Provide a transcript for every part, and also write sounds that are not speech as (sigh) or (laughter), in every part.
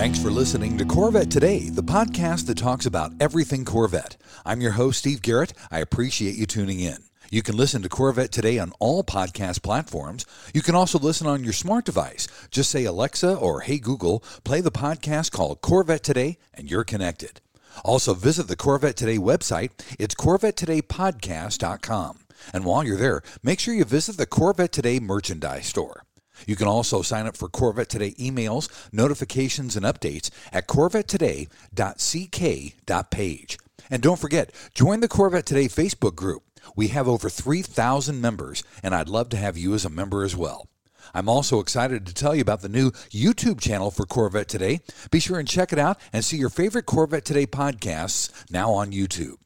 Thanks for listening to Corvette Today, the podcast that talks about everything Corvette. I'm your host, Steve Garrett. I appreciate you tuning in. You can listen to Corvette Today on all podcast platforms. You can also listen on your smart device. Just say Alexa or Hey Google, play the podcast called Corvette Today, and you're connected. Also, visit the Corvette Today website. It's CorvetteTodayPodcast.com. And while you're there, make sure you visit the Corvette Today merchandise store. You can also sign up for Corvette Today emails, notifications, and updates at corvettetoday.ck.page. And don't forget, join the Corvette Today Facebook group. We have over 3,000 members, and I'd love to have you as a member as well. I'm also excited to tell you about the new YouTube channel for Corvette Today. Be sure and check it out and see your favorite Corvette Today podcasts now on YouTube.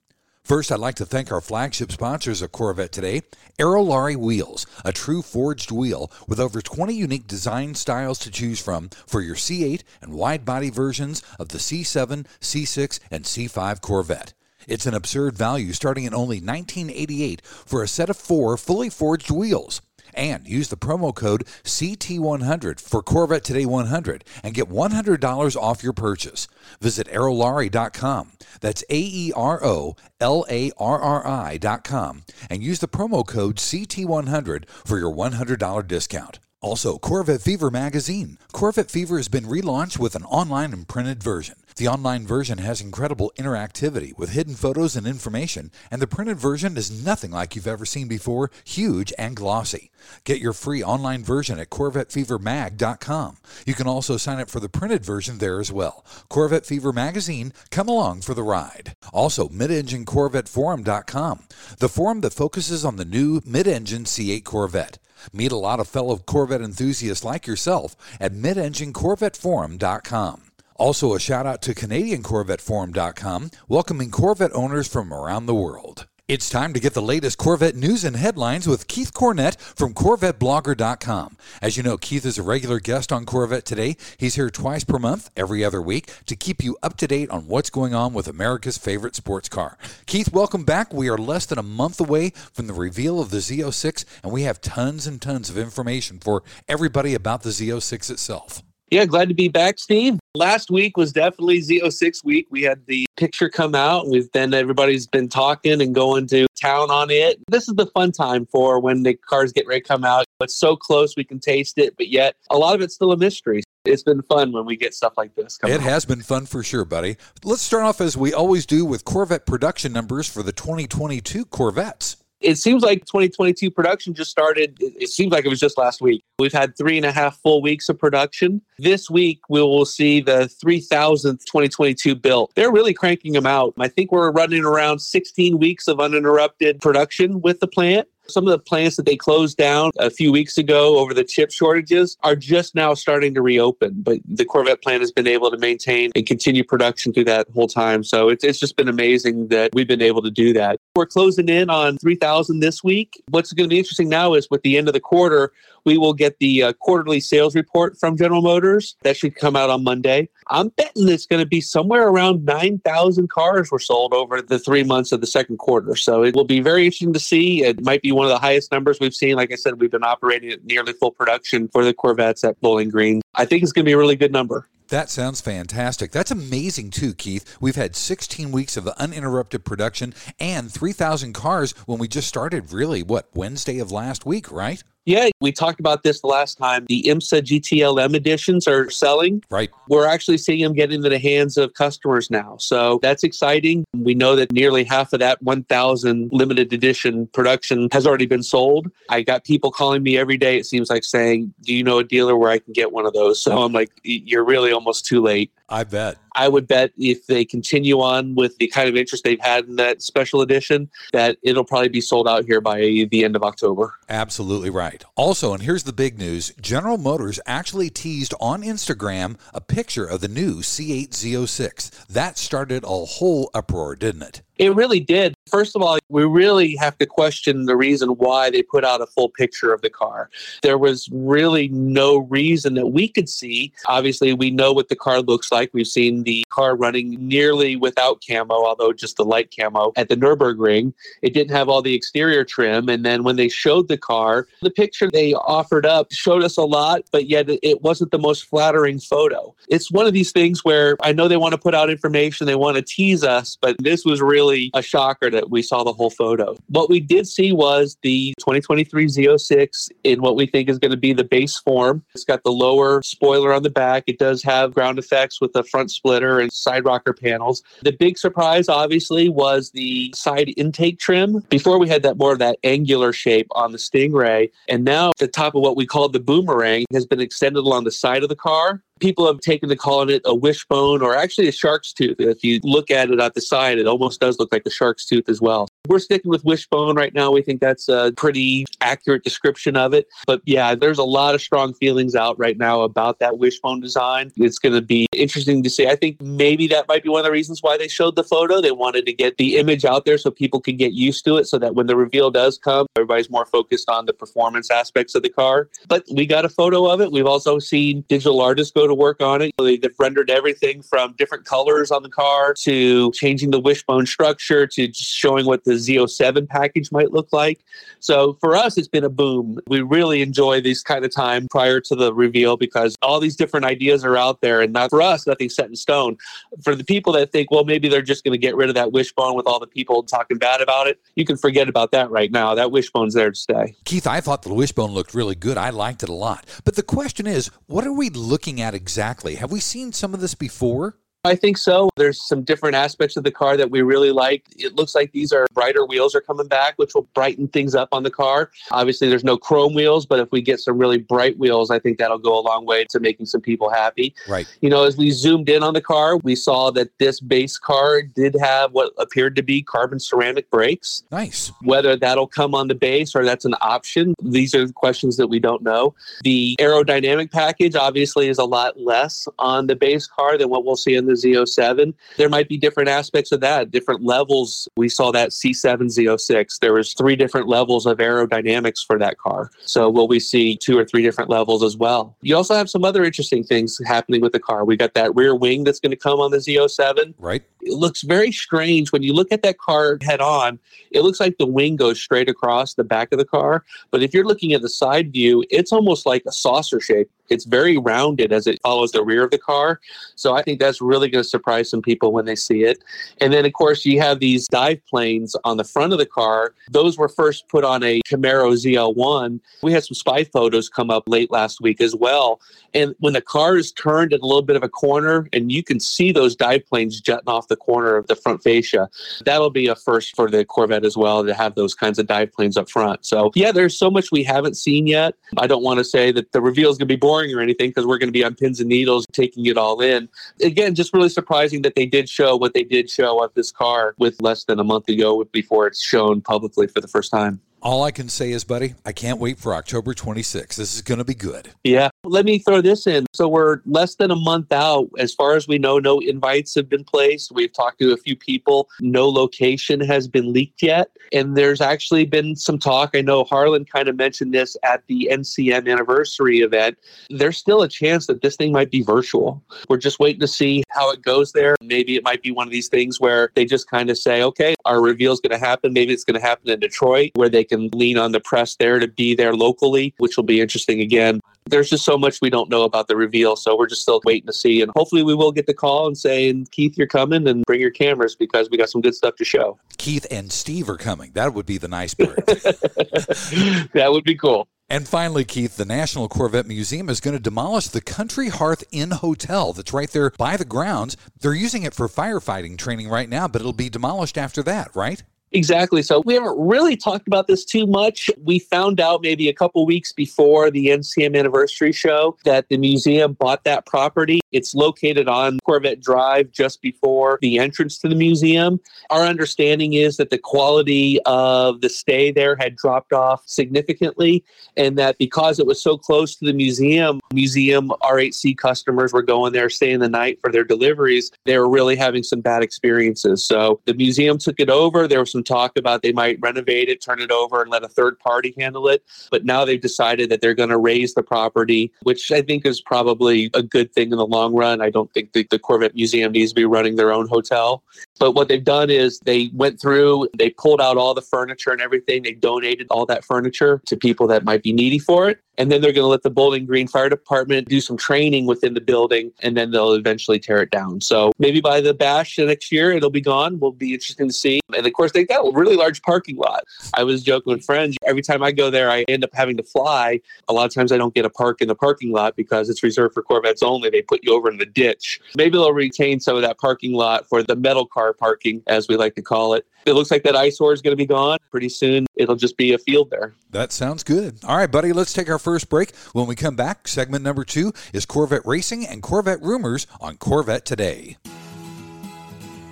First, I'd like to thank our flagship sponsors of Corvette today Aerolarri Wheels, a true forged wheel with over 20 unique design styles to choose from for your C8 and wide body versions of the C7, C6, and C5 Corvette. It's an absurd value starting at only $19.88 for a set of four fully forged wheels. And use the promo code CT100 for Corvette Today 100 and get $100 off your purchase. Visit aerolarri.com. That's A E R O L A R R I.com and use the promo code CT100 for your $100 discount. Also, Corvette Fever magazine. Corvette Fever has been relaunched with an online and printed version. The online version has incredible interactivity with hidden photos and information, and the printed version is nothing like you've ever seen before, huge and glossy. Get your free online version at CorvetteFeverMag.com. You can also sign up for the printed version there as well. Corvette Fever Magazine, come along for the ride. Also, MidEngineCorvetteForum.com, the forum that focuses on the new mid engine C8 Corvette. Meet a lot of fellow Corvette enthusiasts like yourself at midenginecorvetteforum.com. Also, a shout out to CanadianCorvetteForum.com, welcoming Corvette owners from around the world. It's time to get the latest Corvette news and headlines with Keith Cornett from CorvetteBlogger.com. As you know, Keith is a regular guest on Corvette Today. He's here twice per month, every other week, to keep you up to date on what's going on with America's favorite sports car. Keith, welcome back. We are less than a month away from the reveal of the Z06, and we have tons and tons of information for everybody about the Z06 itself. Yeah, glad to be back, Steve. Last week was definitely Z06 week. We had the picture come out. We've been everybody's been talking and going to town on it. This is the fun time for when the cars get ready to come out. It's so close we can taste it, but yet a lot of it's still a mystery. It's been fun when we get stuff like this. It out. has been fun for sure, buddy. Let's start off as we always do with Corvette production numbers for the 2022 Corvettes it seems like 2022 production just started. It seems like it was just last week. We've had three and a half full weeks of production. This week, we will see the 3000th 2022 built. They're really cranking them out. I think we're running around 16 weeks of uninterrupted production with the plant. Some of the plants that they closed down a few weeks ago over the chip shortages are just now starting to reopen. But the Corvette plant has been able to maintain and continue production through that whole time. So it's, it's just been amazing that we've been able to do that. We're closing in on 3,000 this week. What's going to be interesting now is with the end of the quarter, we will get the uh, quarterly sales report from General Motors. That should come out on Monday. I'm betting it's going to be somewhere around 9,000 cars were sold over the three months of the second quarter. So it will be very interesting to see. It might be one of the highest numbers we've seen. Like I said, we've been operating at nearly full production for the Corvettes at Bowling Green. I think it's going to be a really good number. That sounds fantastic. That's amazing, too, Keith. We've had 16 weeks of uninterrupted production and 3,000 cars when we just started, really, what, Wednesday of last week, right? Yeah, we talked about this the last time. The IMSA GTLM editions are selling. Right. We're actually seeing them get into the hands of customers now. So that's exciting. We know that nearly half of that 1,000 limited edition production has already been sold. I got people calling me every day, it seems like saying, Do you know a dealer where I can get one of those? So I'm like, You're really almost too late. I bet. I would bet if they continue on with the kind of interest they've had in that special edition, that it'll probably be sold out here by the end of October. Absolutely right. Also, and here's the big news General Motors actually teased on Instagram a picture of the new C8 Z06. That started a whole uproar, didn't it? It really did. First of all, we really have to question the reason why they put out a full picture of the car. There was really no reason that we could see. Obviously, we know what the car looks like. We've seen the car running nearly without camo, although just the light camo at the Nürburgring. It didn't have all the exterior trim. And then when they showed the car, the picture they offered up showed us a lot, but yet it wasn't the most flattering photo. It's one of these things where I know they want to put out information, they want to tease us, but this was really a shocker that we saw the whole photo. What we did see was the 2023 Z06 in what we think is going to be the base form. It's got the lower spoiler on the back. It does have ground effects with the front splitter and side rocker panels. The big surprise, obviously, was the side intake trim. Before we had that more of that angular shape on the Stingray, and now the top of what we call the boomerang has been extended along the side of the car people have taken to calling it a wishbone or actually a shark's tooth. If you look at it at the side, it almost does look like a shark's tooth as well. We're sticking with wishbone right now. We think that's a pretty accurate description of it. But yeah, there's a lot of strong feelings out right now about that wishbone design. It's going to be interesting to see. I think maybe that might be one of the reasons why they showed the photo. They wanted to get the image out there so people can get used to it so that when the reveal does come, everybody's more focused on the performance aspects of the car. But we got a photo of it. We've also seen digital artists go to work on it. They've rendered everything from different colors on the car to changing the wishbone structure to showing what the Z07 package might look like. So for us, it's been a boom. We really enjoy these kind of time prior to the reveal because all these different ideas are out there, and not for us, nothing's set in stone. For the people that think, well, maybe they're just going to get rid of that wishbone with all the people talking bad about it, you can forget about that right now. That wishbone's there to stay. Keith, I thought the wishbone looked really good. I liked it a lot. But the question is, what are we looking at exactly? Have we seen some of this before? I think so. There's some different aspects of the car that we really like. It looks like these are brighter wheels are coming back, which will brighten things up on the car. Obviously, there's no chrome wheels, but if we get some really bright wheels, I think that'll go a long way to making some people happy. Right. You know, as we zoomed in on the car, we saw that this base car did have what appeared to be carbon ceramic brakes. Nice. Whether that'll come on the base or that's an option, these are the questions that we don't know. The aerodynamic package obviously is a lot less on the base car than what we'll see in the Z07. There might be different aspects of that, different levels. We saw that C7 Z06. There was three different levels of aerodynamics for that car. So will we see two or three different levels as well? You also have some other interesting things happening with the car. We got that rear wing that's going to come on the Z07. Right. It looks very strange when you look at that car head on. It looks like the wing goes straight across the back of the car. But if you're looking at the side view, it's almost like a saucer shape it's very rounded as it follows the rear of the car. So I think that's really going to surprise some people when they see it. And then, of course, you have these dive planes on the front of the car. Those were first put on a Camaro ZL1. We had some spy photos come up late last week as well. And when the car is turned at a little bit of a corner, and you can see those dive planes jutting off the corner of the front fascia, that'll be a first for the Corvette as well to have those kinds of dive planes up front. So, yeah, there's so much we haven't seen yet. I don't want to say that the reveal is going to be boring boring or anything because we're going to be on pins and needles taking it all in. Again, just really surprising that they did show what they did show of this car with less than a month ago before it's shown publicly for the first time. All I can say is, buddy, I can't wait for October 26th. This is going to be good. Yeah. Let me throw this in. So we're less than a month out. As far as we know, no invites have been placed. We've talked to a few people. No location has been leaked yet. And there's actually been some talk. I know Harlan kind of mentioned this at the NCM anniversary event. There's still a chance that this thing might be virtual. We're just waiting to see how it goes there. Maybe it might be one of these things where they just kind of say, okay, our reveal is going to happen. Maybe it's going to happen in Detroit where they can can lean on the press there to be there locally, which will be interesting again. There's just so much we don't know about the reveal, so we're just still waiting to see. And hopefully, we will get the call and saying, Keith, you're coming, and bring your cameras because we got some good stuff to show. Keith and Steve are coming. That would be the nice part. (laughs) that would be cool. And finally, Keith, the National Corvette Museum is going to demolish the Country Hearth Inn Hotel that's right there by the grounds. They're using it for firefighting training right now, but it'll be demolished after that, right? Exactly. So we haven't really talked about this too much. We found out maybe a couple weeks before the NCM anniversary show that the museum bought that property. It's located on Corvette Drive just before the entrance to the museum. Our understanding is that the quality of the stay there had dropped off significantly and that because it was so close to the museum, museum R8C customers were going there staying the night for their deliveries. They were really having some bad experiences. So the museum took it over. There was some talk about they might renovate it, turn it over, and let a third party handle it. But now they've decided that they're going to raze the property, which I think is probably a good thing in the long run. I don't think the, the Corvette Museum needs to be running their own hotel. But what they've done is they went through, they pulled out all the furniture and everything. They donated all that furniture to people that might be needy for it. And then they're going to let the Bowling Green Fire Department do some training within the building, and then they'll eventually tear it down. So maybe by the bash the next year, it'll be gone. Will be interesting to see. And of course, they got a really large parking lot. I was joking with friends. Every time I go there, I end up having to fly. A lot of times, I don't get a park in the parking lot because it's reserved for Corvettes only. They put you over in the ditch. Maybe they'll retain some of that parking lot for the metal car parking, as we like to call it. It looks like that eyesore is going to be gone pretty soon. It'll just be a field there. That sounds good. All right, buddy, let's take our first break. When we come back, segment number two is Corvette Racing and Corvette Rumors on Corvette Today.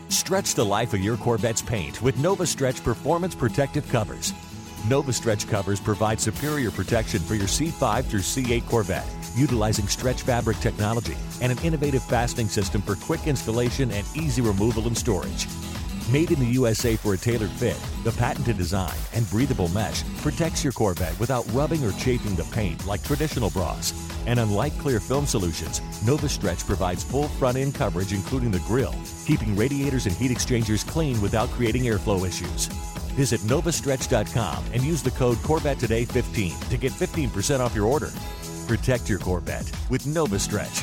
Stretch the life of your Corvette's paint with Nova Stretch Performance Protective Covers. Nova Stretch covers provide superior protection for your C5 through C8 Corvette, utilizing stretch fabric technology and an innovative fastening system for quick installation and easy removal and storage. Made in the USA for a tailored fit, the patented design and breathable mesh protects your Corvette without rubbing or chafing the paint like traditional bras. And unlike clear film solutions, Nova Stretch provides full front end coverage, including the grille, keeping radiators and heat exchangers clean without creating airflow issues. Visit novastretch.com and use the code Corvette Today 15 to get 15% off your order. Protect your Corvette with Nova Stretch.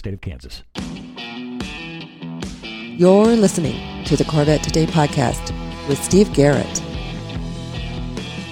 state of Kansas. You're listening to the Corvette Today podcast with Steve Garrett.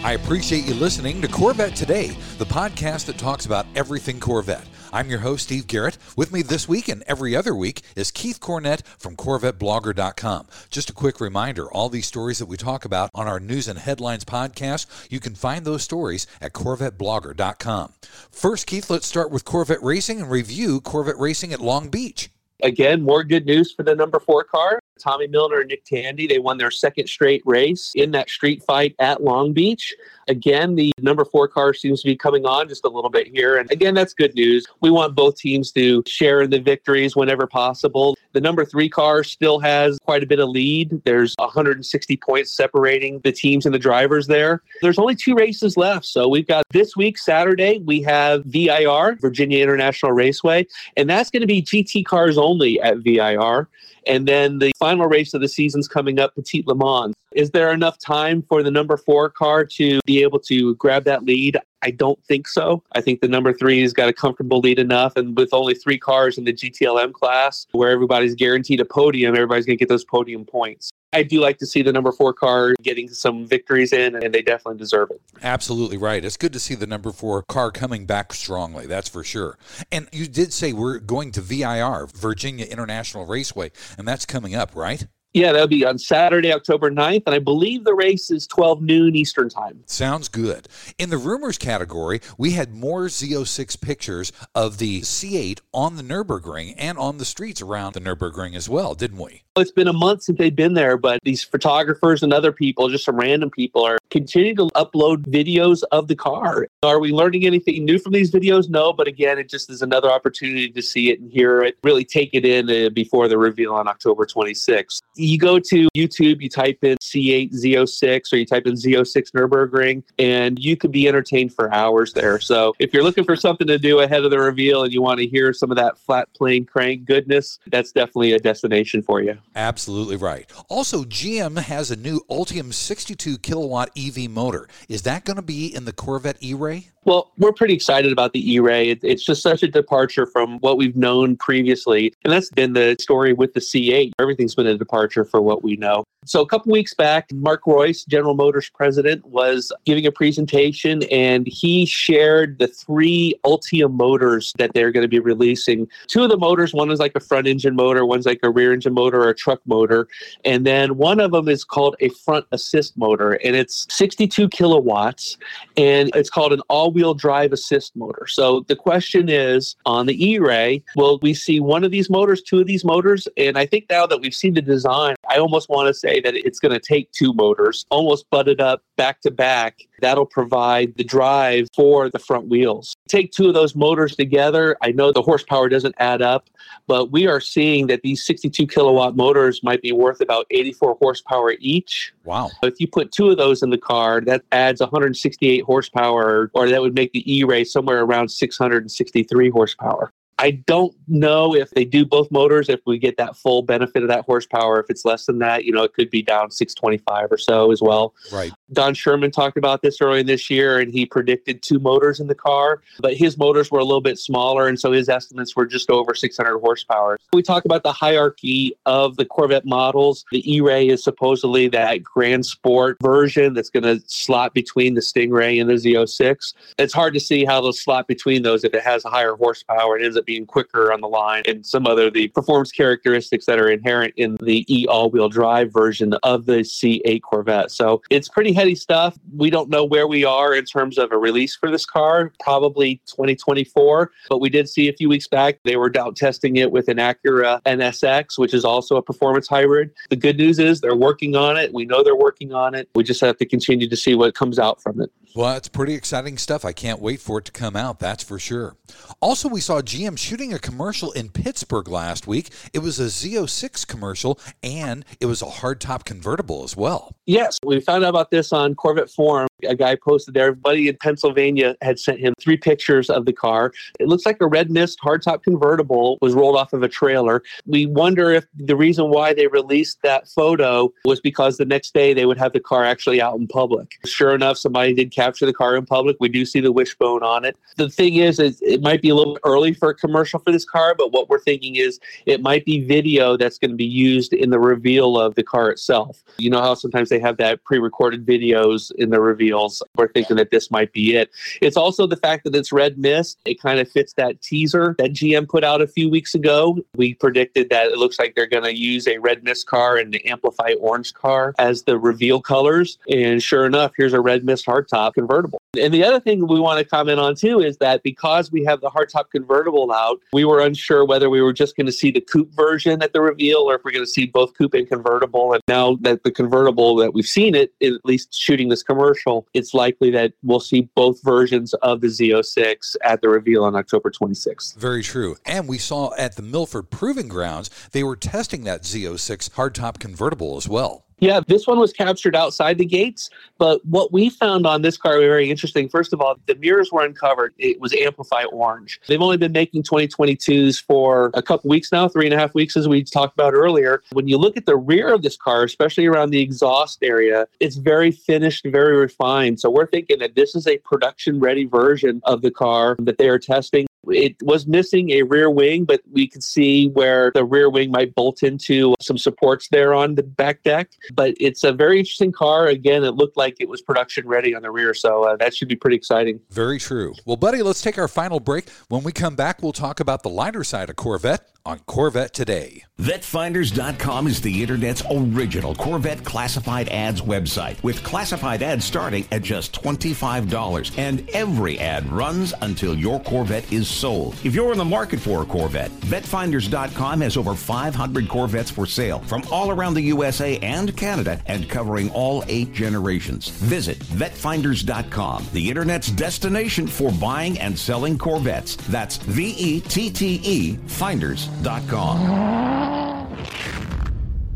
I appreciate you listening to Corvette Today, the podcast that talks about everything Corvette. I'm your host, Steve Garrett. With me this week and every other week is Keith Cornett from CorvetteBlogger.com. Just a quick reminder all these stories that we talk about on our News and Headlines podcast, you can find those stories at CorvetteBlogger.com. First, Keith, let's start with Corvette Racing and review Corvette Racing at Long Beach. Again, more good news for the number four car. Tommy Milner and Nick Tandy, they won their second straight race in that street fight at Long Beach. Again, the number four car seems to be coming on just a little bit here. And again, that's good news. We want both teams to share in the victories whenever possible. The number three car still has quite a bit of lead. There's 160 points separating the teams and the drivers there. There's only two races left. So we've got this week, Saturday, we have VIR, Virginia International Raceway, and that's going to be GT cars only at VIR. And then the final race of the season's coming up, Petit Le Mans. Is there enough time for the number four car to be able to grab that lead? I don't think so. I think the number three has got a comfortable lead enough. And with only three cars in the GTLM class, where everybody's guaranteed a podium, everybody's going to get those podium points. I do like to see the number four car getting some victories in, and they definitely deserve it. Absolutely right. It's good to see the number four car coming back strongly, that's for sure. And you did say we're going to VIR, Virginia International Raceway, and that's coming up, right? Yeah, that'll be on Saturday, October 9th. And I believe the race is 12 noon Eastern time. Sounds good. In the rumors category, we had more Z06 pictures of the C8 on the Nürburgring and on the streets around the Nürburgring as well, didn't we? It's been a month since they've been there, but these photographers and other people, just some random people, are continuing to upload videos of the car. Are we learning anything new from these videos? No, but again, it just is another opportunity to see it and hear it, really take it in uh, before the reveal on October 26th. You go to YouTube, you type in C8 Z06 or you type in Z06 Nürburgring, and you could be entertained for hours there. So if you're looking for something to do ahead of the reveal and you want to hear some of that flat plane crank goodness, that's definitely a destination for you. Absolutely right. Also, GM has a new Ultium 62 kilowatt EV motor. Is that going to be in the Corvette E-Ray? Well, we're pretty excited about the E-Ray. It, it's just such a departure from what we've known previously, and that's been the story with the C8. Everything's been a departure for what we know. So a couple weeks back, Mark Reuss, General Motors president, was giving a presentation, and he shared the three Ultium motors that they're going to be releasing. Two of the motors, one is like a front engine motor, one's like a rear engine motor or a truck motor, and then one of them is called a front assist motor, and it's 62 kilowatts, and it's called an all wheel drive assist motor. So the question is on the E Ray, will we see one of these motors, two of these motors? And I think now that we've seen the design, I almost want to say that it's going to take two motors, almost butted up back to back. That'll provide the drive for the front wheels. Take two of those motors together. I know the horsepower doesn't add up, but we are seeing that these 62 kilowatt motors might be worth about 84 horsepower each. Wow. If you put two of those in the car, that adds 168 horsepower, or that would make the E Ray somewhere around 663 horsepower. I don't know if they do both motors, if we get that full benefit of that horsepower. If it's less than that, you know, it could be down 625 or so as well. Right. Don Sherman talked about this earlier this year and he predicted two motors in the car, but his motors were a little bit smaller. And so his estimates were just over 600 horsepower. We talk about the hierarchy of the Corvette models. The E Ray is supposedly that Grand Sport version that's going to slot between the Stingray and the Z06. It's hard to see how they'll slot between those if it has a higher horsepower and ends up being quicker on the line and some other the performance characteristics that are inherent in the E all-wheel drive version of the C8 Corvette. So it's pretty heady stuff. We don't know where we are in terms of a release for this car, probably 2024, but we did see a few weeks back they were out testing it with an Acura NSX, which is also a performance hybrid. The good news is they're working on it. We know they're working on it. We just have to continue to see what comes out from it. Well, it's pretty exciting stuff. I can't wait for it to come out, that's for sure. Also, we saw GM shooting a commercial in Pittsburgh last week. It was a Z06 commercial and it was a hardtop convertible as well. Yes, we found out about this on Corvette Forum. A guy posted there. Everybody in Pennsylvania had sent him three pictures of the car. It looks like a red mist hardtop convertible was rolled off of a trailer. We wonder if the reason why they released that photo was because the next day they would have the car actually out in public. Sure enough, somebody did capture the car in public. We do see the wishbone on it. The thing is, is it might be a little early for a commercial for this car, but what we're thinking is it might be video that's going to be used in the reveal of the car itself. You know how sometimes they have that pre-recorded videos in the reveals. We're thinking that this might be it. It's also the fact that it's red mist. It kind of fits that teaser that GM put out a few weeks ago. We predicted that it looks like they're going to use a red mist car and the Amplify orange car as the reveal colors. And sure enough, here's a red mist hardtop convertible. And the other thing we want to comment on too is that because we have the hardtop convertible out, we were unsure whether we were just going to see the coupe version at the reveal or if we're going to see both coupe and convertible. And now that the convertible that we've seen it, at least shooting this commercial, it's likely that we'll see both versions of the Z06 at the reveal on October 26th. Very true. And we saw at the Milford Proving Grounds, they were testing that Z06 hardtop convertible as well. Yeah, this one was captured outside the gates. But what we found on this car was very interesting. First of all, the mirrors were uncovered. It was Amplify Orange. They've only been making 2022s for a couple weeks now, three and a half weeks, as we talked about earlier. When you look at the rear of this car, especially around the exhaust area, it's very finished, very refined. So we're thinking that this is a production ready version of the car that they are testing It was missing a rear wing, but we could see where the rear wing might bolt into some supports there on the back deck. But it's a very interesting car. Again, it looked like it was production ready on the rear, so uh, that should be pretty exciting. Very true. Well, buddy, let's take our final break. When we come back, we'll talk about the lighter side of Corvette on Corvette Today. VetteFinders.com is the internet's original Corvette classified ads website with classified ads starting at just $25 and every ad runs until your Corvette is sold. If you're in the market for a Corvette, VetteFinders.com has over 500 Corvettes for sale from all around the USA and Canada and covering all eight generations. Visit VetteFinders.com, the internet's destination for buying and selling Corvettes. That's V E T T E Finders.com.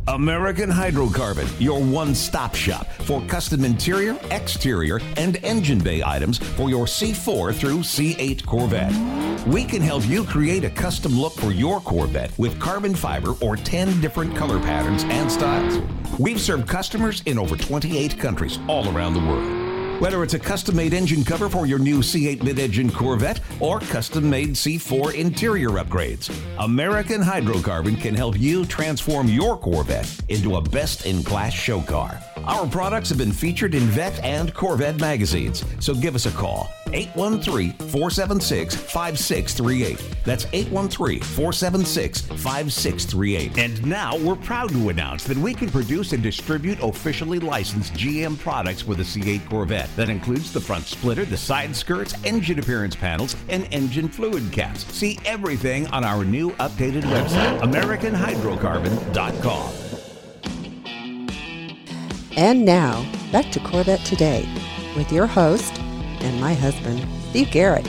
American Hydrocarbon, your one stop shop for custom interior, exterior, and engine bay items for your C4 through C8 Corvette. We can help you create a custom look for your Corvette with carbon fiber or 10 different color patterns and styles. We've served customers in over 28 countries all around the world. Whether it's a custom made engine cover for your new C8 mid engine Corvette or custom made C4 interior upgrades, American Hydrocarbon can help you transform your Corvette into a best in class show car. Our products have been featured in Vette and Corvette magazines, so give us a call 813 476 5638. That's 813 476 5638. And now we're proud to announce that we can produce and distribute officially licensed GM products with the C8 Corvette. That includes the front splitter, the side skirts, engine appearance panels, and engine fluid caps. See everything on our new updated website, AmericanHydrocarbon.com. And now, back to Corvette Today with your host and my husband, Steve Garrett.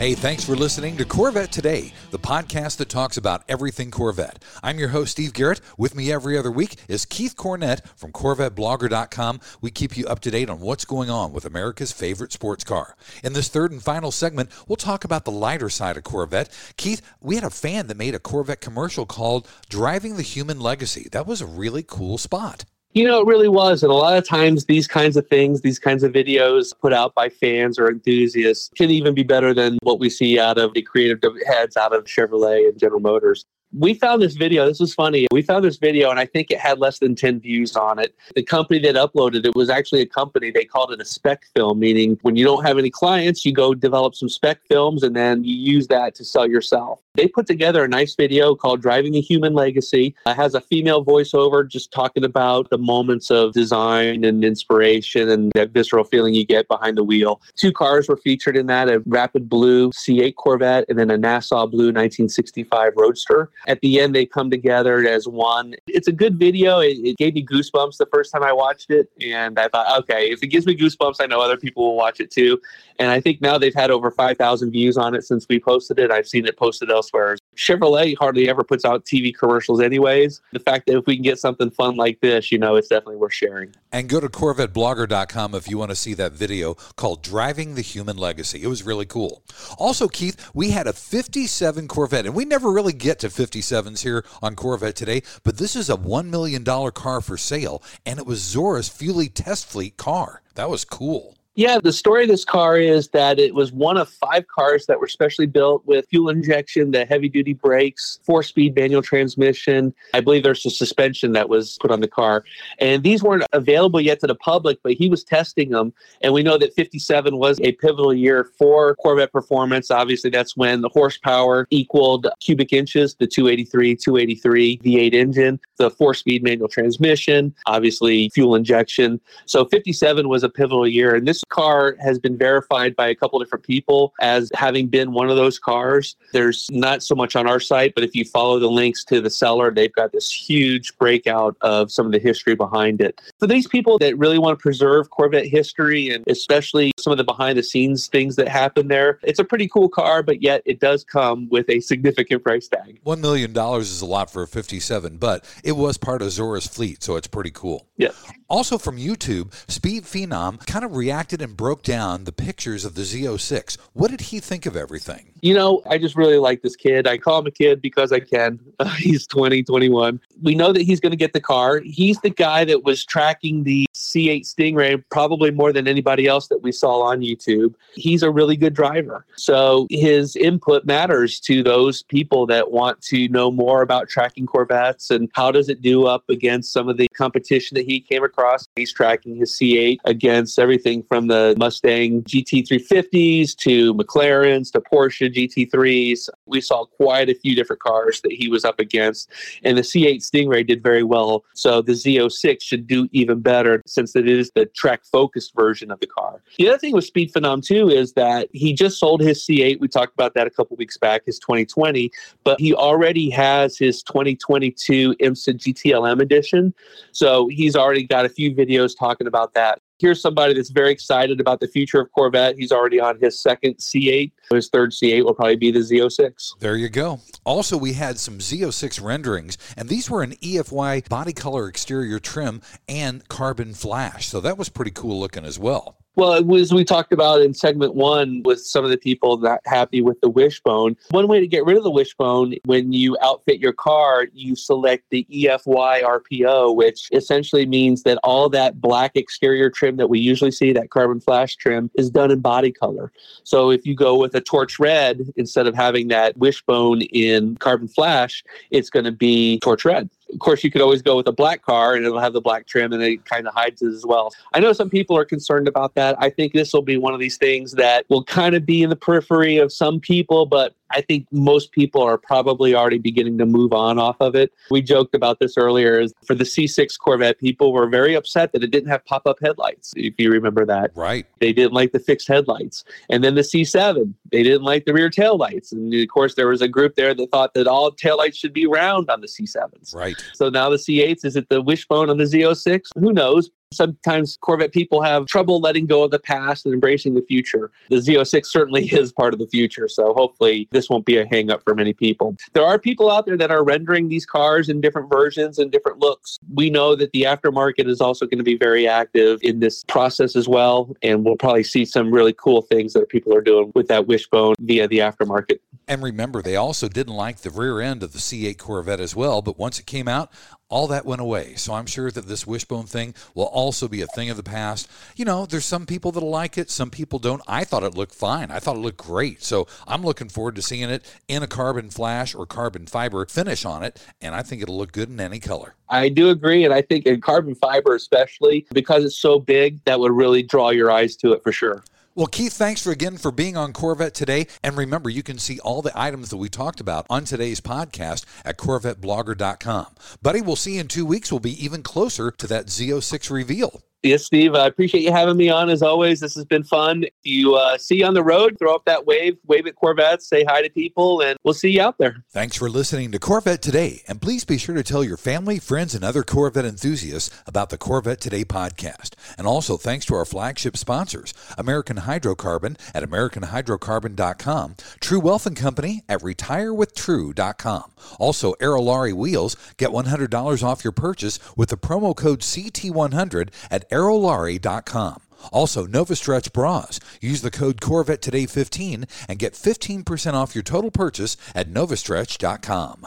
Hey, thanks for listening to Corvette Today, the podcast that talks about everything Corvette. I'm your host, Steve Garrett. With me every other week is Keith Cornett from CorvetteBlogger.com. We keep you up to date on what's going on with America's favorite sports car. In this third and final segment, we'll talk about the lighter side of Corvette. Keith, we had a fan that made a Corvette commercial called Driving the Human Legacy. That was a really cool spot. You know, it really was. And a lot of times, these kinds of things, these kinds of videos put out by fans or enthusiasts can even be better than what we see out of the creative heads out of Chevrolet and General Motors. We found this video. This was funny. We found this video, and I think it had less than 10 views on it. The company that uploaded it was actually a company. They called it a spec film, meaning when you don't have any clients, you go develop some spec films and then you use that to sell yourself. They put together a nice video called Driving a Human Legacy. It has a female voiceover just talking about the moments of design and inspiration and that visceral feeling you get behind the wheel. Two cars were featured in that a Rapid Blue C8 Corvette and then a Nassau Blue 1965 Roadster. At the end, they come together as one. It's a good video. It, it gave me goosebumps the first time I watched it. And I thought, okay, if it gives me goosebumps, I know other people will watch it too. And I think now they've had over 5,000 views on it since we posted it. I've seen it posted elsewhere. Chevrolet hardly ever puts out TV commercials, anyways. The fact that if we can get something fun like this, you know, it's definitely worth sharing. And go to CorvetteBlogger.com if you want to see that video called Driving the Human Legacy. It was really cool. Also, Keith, we had a 57 Corvette, and we never really get to 57s here on Corvette today, but this is a $1 million car for sale, and it was Zora's Fuelie Test Fleet car. That was cool. Yeah, the story of this car is that it was one of five cars that were specially built with fuel injection, the heavy duty brakes, four speed manual transmission. I believe there's a suspension that was put on the car. And these weren't available yet to the public, but he was testing them. And we know that 57 was a pivotal year for Corvette performance. Obviously, that's when the horsepower equaled cubic inches, the 283, 283 V8 engine, the four speed manual transmission, obviously fuel injection. So 57 was a pivotal year. And this car has been verified by a couple different people as having been one of those cars. There's not so much on our site, but if you follow the links to the seller, they've got this huge breakout of some of the history behind it. For these people that really want to preserve Corvette history and especially some of the behind the scenes things that happen there, it's a pretty cool car, but yet it does come with a significant price tag. $1 million is a lot for a 57, but it was part of Zora's fleet, so it's pretty cool. Yeah. Also from YouTube, Speed Phenom kind of reacted and broke down the pictures of the Z06. What did he think of everything? You know, I just really like this kid. I call him a kid because I can. (laughs) Uh, he's 20, 21. We know that he's going to get the car. He's the guy that was tracking the C8 Stingray probably more than anybody else that we saw on YouTube. He's a really good driver. So his input matters to those people that want to know more about tracking Corvettes and how does it do up against some of the competition that he came across. He's tracking his C8 against everything from the Mustang GT350s to McLarens to Porsche GT3s. We saw quite a few different cars that he was up against, and the C8 Stingray did very well. So the Z06 should do even better since it is the track focused version of the car. The other thing with Speed Phenom too is that he just sold his C8. We talked about that a couple weeks back, his 2020, but he already has his 2022 IMSA GTLM edition. So he's already got a few videos talking about that here's somebody that's very excited about the future of Corvette. He's already on his second C8. His third C8 will probably be the Z06. There you go. Also, we had some Z06 renderings, and these were an EFY body color exterior trim and carbon flash. So that was pretty cool looking as well. Well, was we talked about in segment one with some of the people not happy with the wishbone. One way to get rid of the wishbone when you outfit your car, you select the EFY RPO, which essentially means that all that black exterior trim that we usually see, that carbon flash trim, is done in body color. So if you go with a torch red instead of having that wishbone in carbon flash, it's going to be torch red of course, you could always go with a black car and it'll have the black trim and it kind of hides it as well. I know some people are concerned about that. I think this will be one of these things that will kind of be in the periphery of some people, but I think most people are probably already beginning to move on off of it. We joked about this earlier. Is for the C6 Corvette, people were very upset that it didn't have pop-up headlights. If you remember that, right? They didn't like the fixed headlights, and then the C7, they didn't like the rear tail lights. And of course, there was a group there that thought that all tail lights should be round on the C7s. Right. So now the C8s, is it the wishbone on the Z06? Who knows? Sometimes Corvette people have trouble letting go of the past and embracing the future. The Z06 certainly (laughs) is part of the future, so hopefully this won't be a hangup for many people. There are people out there that are rendering these cars in different versions and different looks. We know that the aftermarket is also going to be very active in this process as well, and we'll probably see some really cool things that people are doing with that wishbone via the aftermarket. And remember, they also didn't like the rear end of the C8 Corvette as well, but once it came out, all that went away. So I'm sure that this wishbone thing will also be a thing of the past. You know, there's some people that'll like it, some people don't. I thought it looked fine. I thought it looked great. So I'm looking forward to seeing it in a carbon flash or carbon fiber finish on it, and I think it'll look good in any color. I do agree, and I think in carbon fiber especially because it's so big, that would really draw your eyes to it for sure. Well, Keith, thanks for again for being on Corvette today. And remember, you can see all the items that we talked about on today's podcast at CorvetteBlogger.com. Buddy, we'll see you in two weeks. We'll be even closer to that Z06 reveal. Yes, Steve. I appreciate you having me on as always. This has been fun. You uh, see you on the road, throw up that wave, wave at Corvette, say hi to people, and we'll see you out there. Thanks for listening to Corvette Today. And please be sure to tell your family, friends, and other Corvette enthusiasts about the Corvette Today podcast. And also thanks to our flagship sponsors American Hydrocarbon at AmericanHydrocarbon.com, True Wealth and Company at RetireWithTrue.com. Also, Aerolarri Wheels. Get $100 off your purchase with the promo code CT100 at aerolarri.com. Also, Nova Stretch bras. Use the code Corvette Today 15 and get 15% off your total purchase at novastretch.com.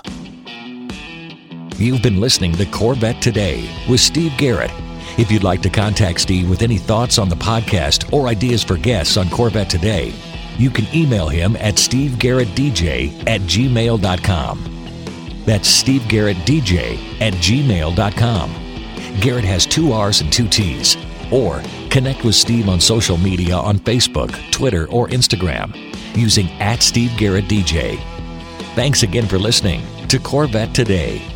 You've been listening to Corvette Today with Steve Garrett. If you'd like to contact Steve with any thoughts on the podcast or ideas for guests on Corvette Today, you can email him at stevegarrettdj at gmail.com. That's stevegarrettdj at gmail.com. Garrett has two R's and two T's. Or connect with Steve on social media on Facebook, Twitter, or Instagram using at Steve Garrett DJ. Thanks again for listening to Corvette Today.